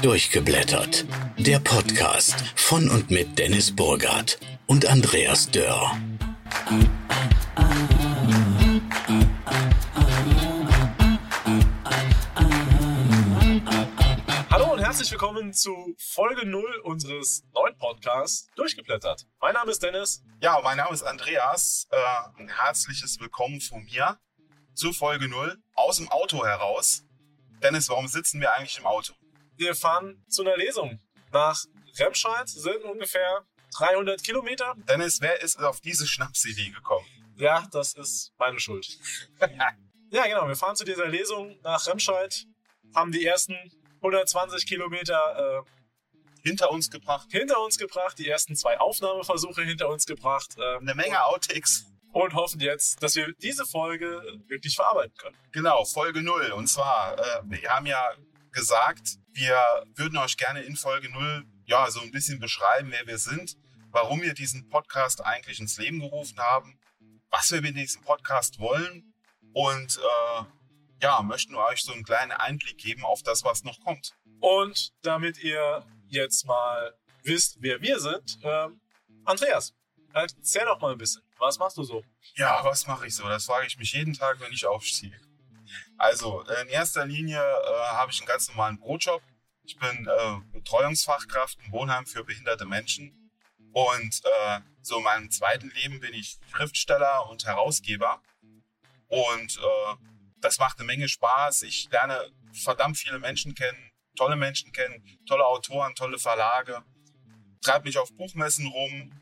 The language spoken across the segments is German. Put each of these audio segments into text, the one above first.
Durchgeblättert. Der Podcast von und mit Dennis Burgard und Andreas Dörr. Hallo und herzlich willkommen zu Folge 0 unseres neuen Podcasts Durchgeblättert. Mein Name ist Dennis. Ja, mein Name ist Andreas. Äh, ein herzliches Willkommen von mir zu Folge 0 aus dem Auto heraus. Dennis, warum sitzen wir eigentlich im Auto? Wir fahren zu einer Lesung nach Remscheid, sind ungefähr 300 Kilometer. Dennis, wer ist auf diese Schnapsidee gekommen? Ja, das ist meine Schuld. ja, genau, wir fahren zu dieser Lesung nach Remscheid, haben die ersten 120 Kilometer äh, Hinter uns gebracht. hinter uns gebracht, die ersten zwei Aufnahmeversuche hinter uns gebracht äh, Eine Menge Outtakes. Und hoffen jetzt, dass wir diese Folge wirklich verarbeiten können. Genau, Folge 0. Und zwar, äh, wir haben ja gesagt, wir würden euch gerne in Folge 0 ja, so ein bisschen beschreiben, wer wir sind, warum wir diesen Podcast eigentlich ins Leben gerufen haben, was wir mit diesem Podcast wollen und äh, ja, möchten euch so einen kleinen Einblick geben auf das, was noch kommt. Und damit ihr jetzt mal wisst, wer wir sind, ähm, Andreas, erzähl doch mal ein bisschen. Was machst du so? Ja, was mache ich so? Das frage ich mich jeden Tag, wenn ich aufstehe. Also, in erster Linie äh, habe ich einen ganz normalen Brotjob. Ich bin äh, Betreuungsfachkraft im Wohnheim für behinderte Menschen. Und äh, so in meinem zweiten Leben bin ich Schriftsteller und Herausgeber. Und äh, das macht eine Menge Spaß. Ich lerne verdammt viele Menschen kennen, tolle Menschen kennen, tolle Autoren, tolle Verlage. Treibe mich auf Buchmessen rum.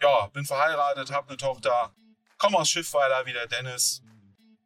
Ja, bin verheiratet, habe eine Tochter. Komm aus Schiffweiler wie der Dennis.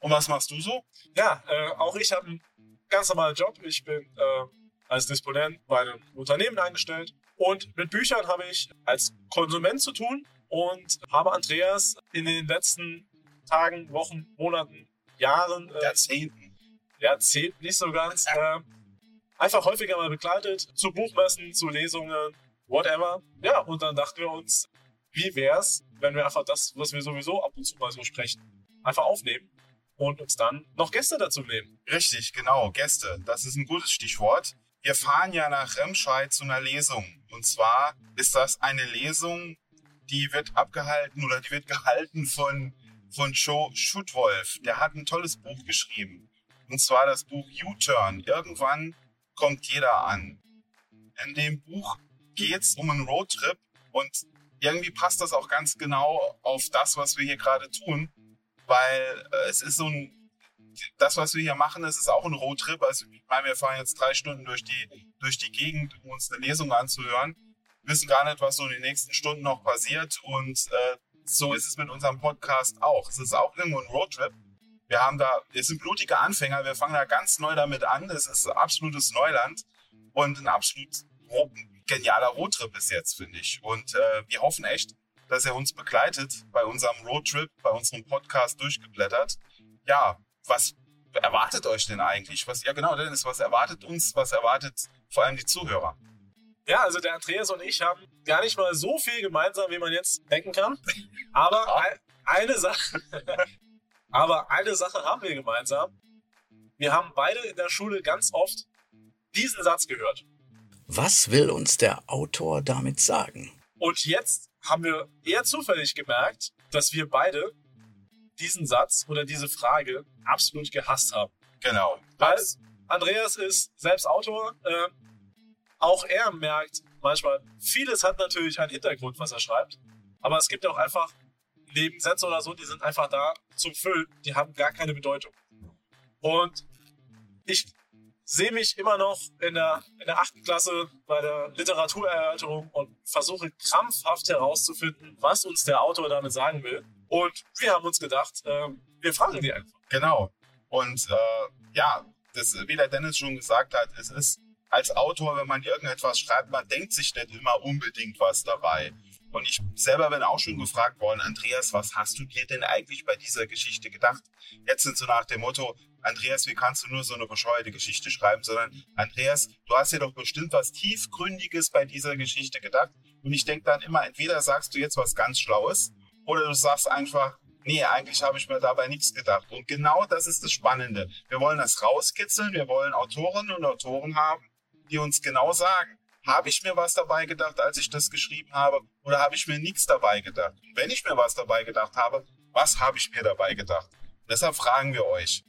Und was machst du so? Ja, äh, auch ich habe einen ganz normalen Job. Ich bin äh, als Disponent bei einem Unternehmen eingestellt. Und mit Büchern habe ich als Konsument zu tun und habe Andreas in den letzten Tagen, Wochen, Monaten, Jahren, äh, Jahrzehnten. Jahrzehnten nicht so ganz, äh, einfach häufiger mal begleitet zu Buchmessen, zu Lesungen, whatever. Ja, und dann dachten wir uns, wie wär's, wenn wir einfach das, was wir sowieso ab und zu mal so sprechen, einfach aufnehmen und uns dann noch Gäste dazu nehmen. Richtig, genau, Gäste. Das ist ein gutes Stichwort. Wir fahren ja nach Remscheid zu einer Lesung. Und zwar ist das eine Lesung, die wird abgehalten oder die wird gehalten von, von Joe Schutwolf. Der hat ein tolles Buch geschrieben. Und zwar das Buch U-Turn. Irgendwann kommt jeder an. In dem Buch geht's um einen Roadtrip und irgendwie passt das auch ganz genau auf das, was wir hier gerade tun, weil äh, es ist so ein, das, was wir hier machen, das ist auch ein Roadtrip. Also ich meine, wir fahren jetzt drei Stunden durch die, durch die Gegend, um uns eine Lesung anzuhören, wissen gar nicht, was so in den nächsten Stunden noch passiert und äh, so ist es mit unserem Podcast auch. Es ist auch irgendwo ein Roadtrip. Wir haben da, wir sind blutige Anfänger, wir fangen da ganz neu damit an. Das ist absolutes Neuland und ein absolut genialer Roadtrip bis jetzt, finde ich. Und äh, wir hoffen echt, dass er uns begleitet bei unserem Roadtrip, bei unserem Podcast durchgeblättert. Ja, was erwartet euch denn eigentlich? Was, ja genau, Dennis, was erwartet uns? Was erwartet vor allem die Zuhörer? Ja, also der Andreas und ich haben gar nicht mal so viel gemeinsam, wie man jetzt denken kann. Aber ein, eine Sache, aber eine Sache haben wir gemeinsam. Wir haben beide in der Schule ganz oft diesen Satz gehört. Was will uns der Autor damit sagen? Und jetzt haben wir eher zufällig gemerkt, dass wir beide diesen Satz oder diese Frage absolut gehasst haben. Genau. Weil Andreas ist selbst Autor. Äh, auch er merkt manchmal, vieles hat natürlich einen Hintergrund, was er schreibt. Aber es gibt auch einfach Nebensätze oder so, die sind einfach da zum Füllen. Die haben gar keine Bedeutung. Und ich sehe mich immer noch in der, in der achten Klasse bei der Literaturerörterung und versuche krampfhaft herauszufinden, was uns der Autor damit sagen will. Und wir haben uns gedacht, äh, wir fragen die einfach. Genau. Und äh, ja, das, wie der Dennis schon gesagt hat, es ist als Autor, wenn man irgendetwas schreibt, man denkt sich nicht immer unbedingt was dabei. Und ich selber bin auch schon gefragt worden, Andreas, was hast du dir denn eigentlich bei dieser Geschichte gedacht? Jetzt sind so nach dem Motto, Andreas, wie kannst du nur so eine bescheuerte Geschichte schreiben, sondern Andreas, du hast dir doch bestimmt was Tiefgründiges bei dieser Geschichte gedacht. Und ich denke dann immer, entweder sagst du jetzt was ganz Schlaues oder du sagst einfach, Nee, eigentlich habe ich mir dabei nichts gedacht. Und genau das ist das Spannende. Wir wollen das rauskitzeln, wir wollen Autorinnen und Autoren haben, die uns genau sagen, habe ich mir was dabei gedacht, als ich das geschrieben habe, oder habe ich mir nichts dabei gedacht? Wenn ich mir was dabei gedacht habe, was habe ich mir dabei gedacht? Deshalb fragen wir euch.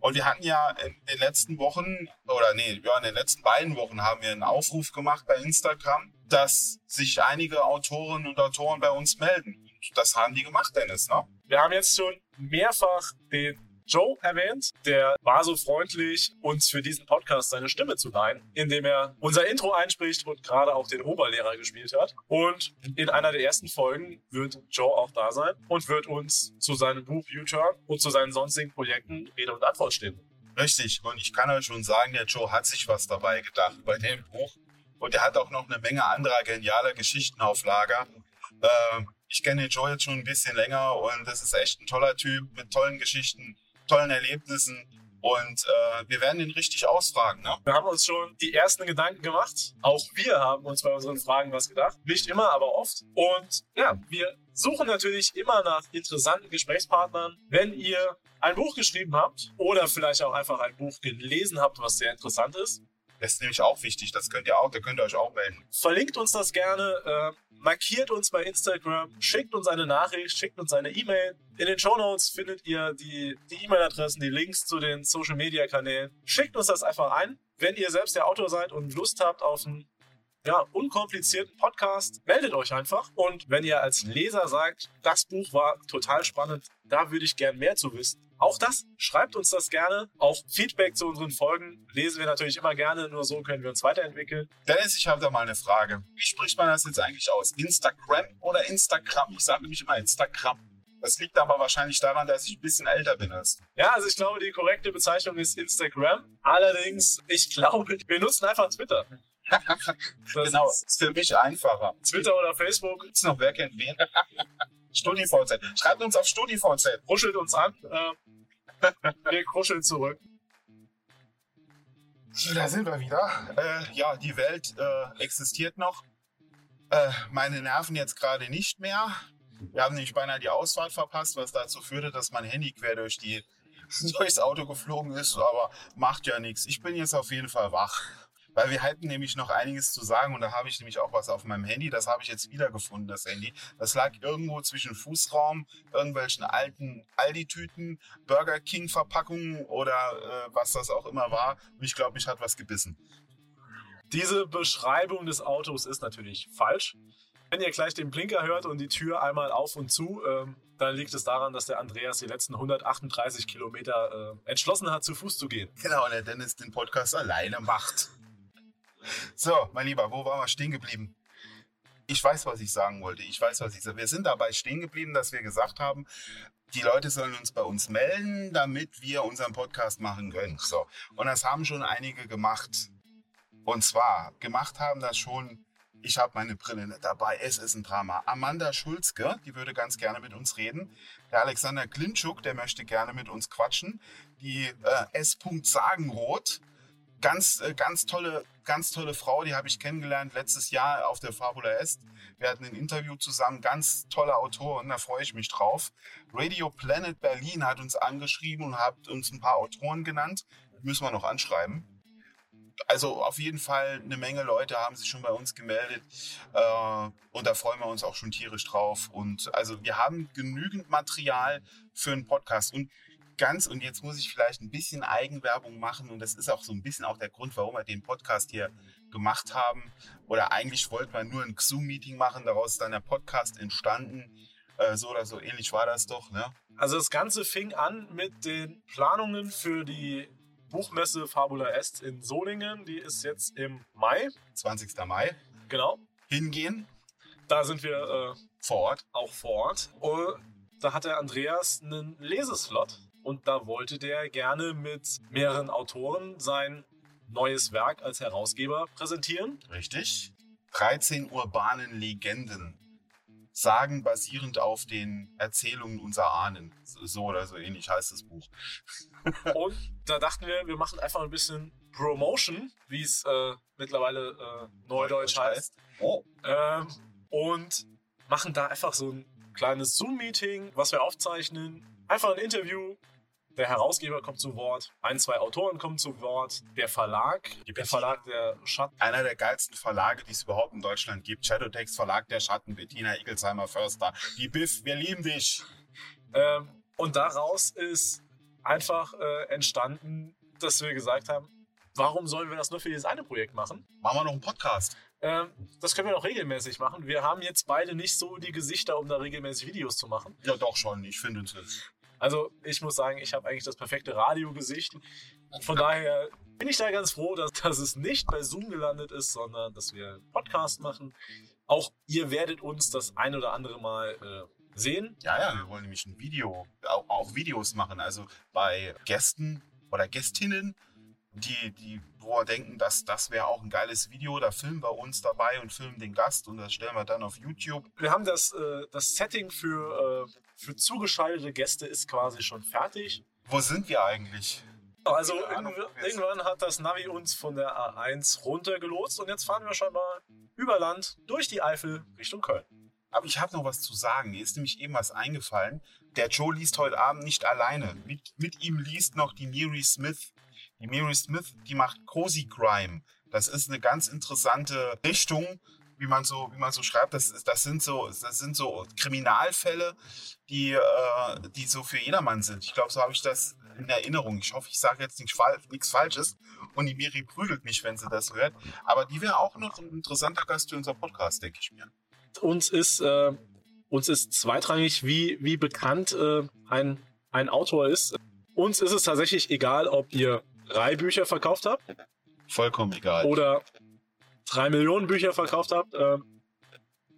Und wir hatten ja in den letzten Wochen, oder nee, ja, in den letzten beiden Wochen haben wir einen Aufruf gemacht bei Instagram, dass sich einige Autorinnen und Autoren bei uns melden. Und das haben die gemacht, Dennis, ne? Wir haben jetzt schon mehrfach den Joe erwähnt. Der war so freundlich, uns für diesen Podcast seine Stimme zu leihen, indem er unser Intro einspricht und gerade auch den Oberlehrer gespielt hat. Und in einer der ersten Folgen wird Joe auch da sein und wird uns zu seinem Buch U-Turn und zu seinen sonstigen Projekten Rede und Antwort stehen. Richtig. Und ich kann euch schon sagen, der Joe hat sich was dabei gedacht bei dem Buch. Und er hat auch noch eine Menge anderer genialer Geschichten auf Lager. Ähm, ich kenne den Joe jetzt schon ein bisschen länger und das ist echt ein toller Typ mit tollen Geschichten, tollen Erlebnissen. Und äh, wir werden ihn richtig ausfragen. Ne? Wir haben uns schon die ersten Gedanken gemacht. Auch wir haben uns bei unseren Fragen was gedacht. Nicht immer, aber oft. Und ja, wir suchen natürlich immer nach interessanten Gesprächspartnern. Wenn ihr ein Buch geschrieben habt oder vielleicht auch einfach ein Buch gelesen habt, was sehr interessant ist, Das ist nämlich auch wichtig. Das könnt ihr auch, da könnt ihr euch auch melden. verlinkt uns das gerne, äh, markiert uns bei Instagram, schickt uns eine Nachricht, schickt uns eine E-Mail. In den Show Notes findet ihr die die E-Mail-Adressen, die Links zu den Social-Media-Kanälen. Schickt uns das einfach ein. Wenn ihr selbst der Autor seid und Lust habt auf einen ja, unkomplizierten Podcast, meldet euch einfach. Und wenn ihr als Leser sagt, das Buch war total spannend, da würde ich gern mehr zu wissen. Auch das, schreibt uns das gerne. Auch Feedback zu unseren Folgen lesen wir natürlich immer gerne, nur so können wir uns weiterentwickeln. Dennis, ich habe da mal eine Frage. Wie spricht man das jetzt eigentlich aus? Instagram oder Instagram? Ich sage nämlich immer Instagram. Das liegt aber wahrscheinlich daran, dass ich ein bisschen älter bin als du. Ja, also ich glaube, die korrekte Bezeichnung ist Instagram. Allerdings, ich glaube, wir nutzen einfach Twitter. Genau, ist ist für mich einfacher. Twitter oder Facebook Gibt's noch wer kennt wen? StudiVZ. Schreibt uns auf StudiVZ. kuschelt uns an. Äh, wir kuscheln zurück. Da sind wir wieder. Äh, ja, die Welt äh, existiert noch. Äh, meine Nerven jetzt gerade nicht mehr. Wir haben nämlich beinahe die Ausfahrt verpasst, was dazu führte, dass mein Handy quer durch die, durchs Auto geflogen ist. Aber macht ja nichts. Ich bin jetzt auf jeden Fall wach. Weil wir hätten nämlich noch einiges zu sagen und da habe ich nämlich auch was auf meinem Handy. Das habe ich jetzt wiedergefunden, das Handy. Das lag irgendwo zwischen Fußraum, irgendwelchen alten Aldi-Tüten, Burger King-Verpackungen oder äh, was das auch immer war. Und ich glaube, mich hat was gebissen. Diese Beschreibung des Autos ist natürlich falsch. Wenn ihr gleich den Blinker hört und die Tür einmal auf und zu, ähm, dann liegt es daran, dass der Andreas die letzten 138 Kilometer äh, entschlossen hat, zu Fuß zu gehen. Genau, und der Dennis den Podcast alleine macht. So, mein Lieber, wo waren wir stehen geblieben? Ich weiß, was ich sagen wollte. Ich weiß, was ich sage. Wir sind dabei stehen geblieben, dass wir gesagt haben, die Leute sollen uns bei uns melden, damit wir unseren Podcast machen können. So. Und das haben schon einige gemacht. Und zwar, gemacht haben das schon, ich habe meine Brille nicht dabei, es ist ein Drama. Amanda Schulzke, die würde ganz gerne mit uns reden. Der Alexander Klinschuk, der möchte gerne mit uns quatschen. Die äh, S. Sagenroth, ganz, äh, ganz tolle, ganz tolle Frau, die habe ich kennengelernt letztes Jahr auf der Fabula Est. Wir hatten ein Interview zusammen, ganz tolle Autoren, da freue ich mich drauf. Radio Planet Berlin hat uns angeschrieben und hat uns ein paar Autoren genannt. Müssen wir noch anschreiben. Also auf jeden Fall eine Menge Leute haben sich schon bei uns gemeldet äh, und da freuen wir uns auch schon tierisch drauf. Und also wir haben genügend Material für einen Podcast und ganz und jetzt muss ich vielleicht ein bisschen Eigenwerbung machen und das ist auch so ein bisschen auch der Grund, warum wir den Podcast hier gemacht haben. Oder eigentlich wollten wir nur ein Zoom-Meeting machen, daraus ist dann der Podcast entstanden. Äh, so oder so ähnlich war das doch, ne? Also das Ganze fing an mit den Planungen für die Buchmesse Fabula Est in Solingen. Die ist jetzt im Mai. 20. Mai. Genau. Hingehen Da sind wir äh, vor Ort. auch vor Ort. Und da hat der Andreas einen Leseslot. Und da wollte der gerne mit mehreren Autoren sein neues Werk als Herausgeber präsentieren. Richtig. 13 urbanen Legenden. Sagen basierend auf den Erzählungen unserer Ahnen. So oder so ähnlich heißt das Buch. Und da dachten wir, wir machen einfach ein bisschen Promotion, wie es äh, mittlerweile äh, Neudeutsch heißt. Oh. Ähm, und machen da einfach so einen kleines Zoom-Meeting, was wir aufzeichnen. Einfach ein Interview. Der Herausgeber kommt zu Wort, ein, zwei Autoren kommen zu Wort, der Verlag, der Verlag der Schatten. Einer der geilsten Verlage, die es überhaupt in Deutschland gibt. Shadowtext Verlag der Schatten, Bettina Igelsheimer Förster. Die Biff, wir lieben dich. Ähm, und daraus ist einfach äh, entstanden, dass wir gesagt haben, warum sollen wir das nur für dieses eine Projekt machen? Machen wir noch einen Podcast. Ähm, das können wir doch regelmäßig machen. Wir haben jetzt beide nicht so die Gesichter, um da regelmäßig Videos zu machen. Ja, doch schon. Ich finde es. Also ich muss sagen, ich habe eigentlich das perfekte Radiogesicht. Von daher bin ich da ganz froh, dass, dass es nicht bei Zoom gelandet ist, sondern dass wir Podcast machen. Auch ihr werdet uns das ein oder andere Mal äh, sehen. Ja, ja, wir wollen nämlich ein Video, auch, auch Videos machen. Also bei Gästen oder Gästinnen, die, die wir denken, dass das wäre auch ein geiles Video, da filmen wir uns dabei und filmen den Gast und das stellen wir dann auf YouTube. Wir haben das, äh, das Setting für, äh, für zugeschaltete Gäste ist quasi schon fertig. Wo sind wir eigentlich? Also Ahnung, irgendwann hat das Navi uns von der A1 runtergelotst und jetzt fahren wir schon mal über Land durch die Eifel Richtung Köln. Aber ich habe noch was zu sagen. Mir ist nämlich eben was eingefallen. Der Joe liest heute Abend nicht alleine. Mit, mit ihm liest noch die Miri Smith. Die Miri Smith, die macht Cozy Crime. Das ist eine ganz interessante Richtung, wie man so, wie man so schreibt. Das, das sind so, das sind so Kriminalfälle, die, äh, die so für jedermann sind. Ich glaube, so habe ich das in Erinnerung. Ich hoffe, ich sage jetzt nichts, nichts Falsches und die Miri prügelt mich, wenn sie das hört. Aber die wäre auch noch ein interessanter Gast für unser Podcast, denke ich mir. Uns ist, äh, uns ist zweitrangig, wie, wie bekannt äh, ein, ein Autor ist. Uns ist es tatsächlich egal, ob ihr drei Bücher verkauft habt. Vollkommen egal. Oder drei Millionen Bücher verkauft habt. Äh,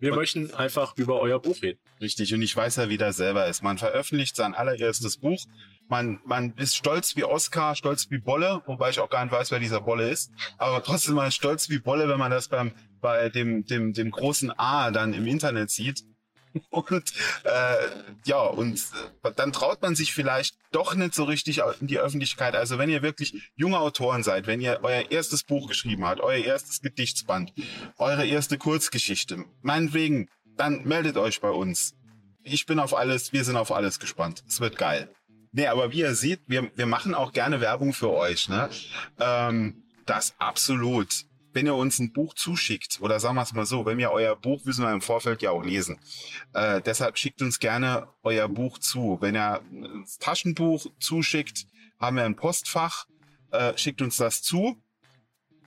wir und möchten einfach über euer Buch reden. Richtig, und ich weiß ja, wie das selber ist. Man veröffentlicht sein allererstes Buch. Man, man ist stolz wie Oscar, stolz wie Bolle, wobei ich auch gar nicht weiß, wer dieser Bolle ist. Aber trotzdem mal stolz wie Bolle, wenn man das beim, bei dem, dem, dem großen A dann im Internet sieht. Und äh, ja, und äh, dann traut man sich vielleicht doch nicht so richtig in die Öffentlichkeit. Also wenn ihr wirklich junge Autoren seid, wenn ihr euer erstes Buch geschrieben habt, euer erstes Gedichtsband, eure erste Kurzgeschichte, meinetwegen, dann meldet euch bei uns. Ich bin auf alles, wir sind auf alles gespannt. Es wird geil. Nee, aber wie ihr seht, wir, wir machen auch gerne Werbung für euch. Ne? Ähm, das absolut wenn ihr uns ein Buch zuschickt, oder sagen wir es mal so, wenn wir euer Buch, müssen wir im Vorfeld ja auch lesen. Äh, deshalb schickt uns gerne euer Buch zu. Wenn ihr ein Taschenbuch zuschickt, haben wir ein Postfach, äh, schickt uns das zu.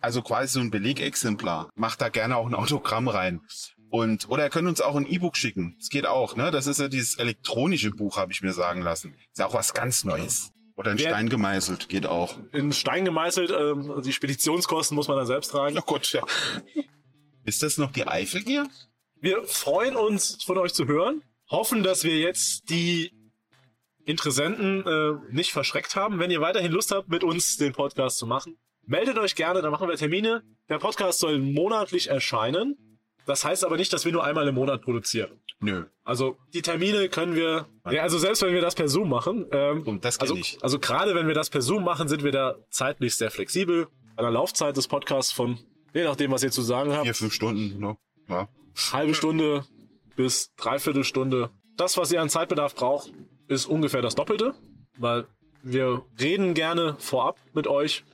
Also quasi so ein Belegexemplar. Macht da gerne auch ein Autogramm rein. Und, oder ihr könnt uns auch ein E-Book schicken. Das geht auch, ne? Das ist ja dieses elektronische Buch, habe ich mir sagen lassen. Ist ja auch was ganz Neues. Oder in Wer, Stein gemeißelt, geht auch. In Stein gemeißelt, ähm, die Speditionskosten muss man dann selbst tragen. Oh Gott, ja. Ist das noch die Eifel hier? Wir freuen uns, von euch zu hören. Hoffen, dass wir jetzt die Interessenten äh, nicht verschreckt haben. Wenn ihr weiterhin Lust habt, mit uns den Podcast zu machen, meldet euch gerne, dann machen wir Termine. Der Podcast soll monatlich erscheinen. Das heißt aber nicht, dass wir nur einmal im Monat produzieren. Nö. Also die Termine können wir, ja, also selbst wenn wir das per Zoom machen, ähm, Und das also, ich. also gerade wenn wir das per Zoom machen, sind wir da zeitlich sehr flexibel. Bei der Laufzeit des Podcasts von, je nachdem, was ihr zu sagen habt. Vier, fünf Stunden, ne? Ja. Halbe Stunde bis dreiviertel Stunde. Das, was ihr an Zeitbedarf braucht, ist ungefähr das Doppelte, weil wir reden gerne vorab mit euch,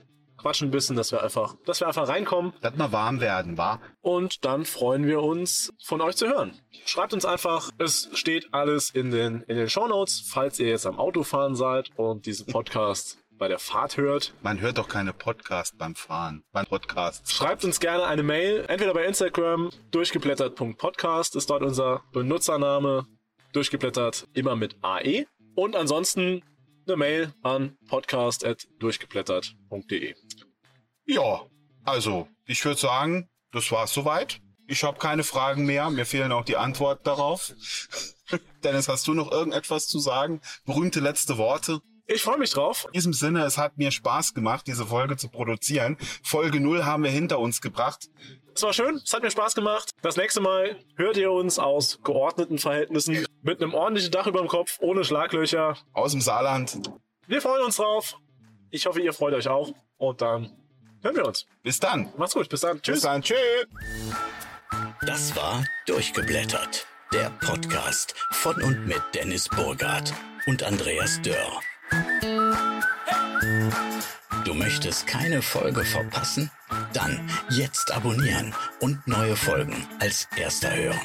quatschen ein bisschen, dass wir einfach, dass wir einfach reinkommen. Dass wir warm werden, war. Und dann freuen wir uns, von euch zu hören. Schreibt uns einfach, es steht alles in den, in den Show Notes, falls ihr jetzt am Autofahren seid und diesen Podcast bei der Fahrt hört. Man hört doch keine Podcast beim Fahren, beim Podcast. Schreibt uns gerne eine Mail, entweder bei Instagram, durchgeblättert.podcast ist dort unser Benutzername, durchgeblättert immer mit AE. Und ansonsten eine Mail an podcast.durchgeblättert.de. Ja, also ich würde sagen, das war's soweit. Ich habe keine Fragen mehr. Mir fehlen auch die Antworten darauf. Dennis, hast du noch irgendetwas zu sagen? Berühmte letzte Worte? Ich freue mich drauf. In diesem Sinne, es hat mir Spaß gemacht, diese Folge zu produzieren. Folge 0 haben wir hinter uns gebracht. Es war schön, es hat mir Spaß gemacht. Das nächste Mal hört ihr uns aus geordneten Verhältnissen mit einem ordentlichen Dach über dem Kopf, ohne Schlaglöcher. Aus dem Saarland. Wir freuen uns drauf. Ich hoffe, ihr freut euch auch. Und dann hören wir uns. Bis dann. Macht's gut. Bis dann. Tschüss. Bis dann. Tschüss. Das war Durchgeblättert. der Podcast von und mit Dennis Burgard und Andreas Dörr. Du möchtest keine Folge verpassen? Dann jetzt abonnieren und neue Folgen als erster hören.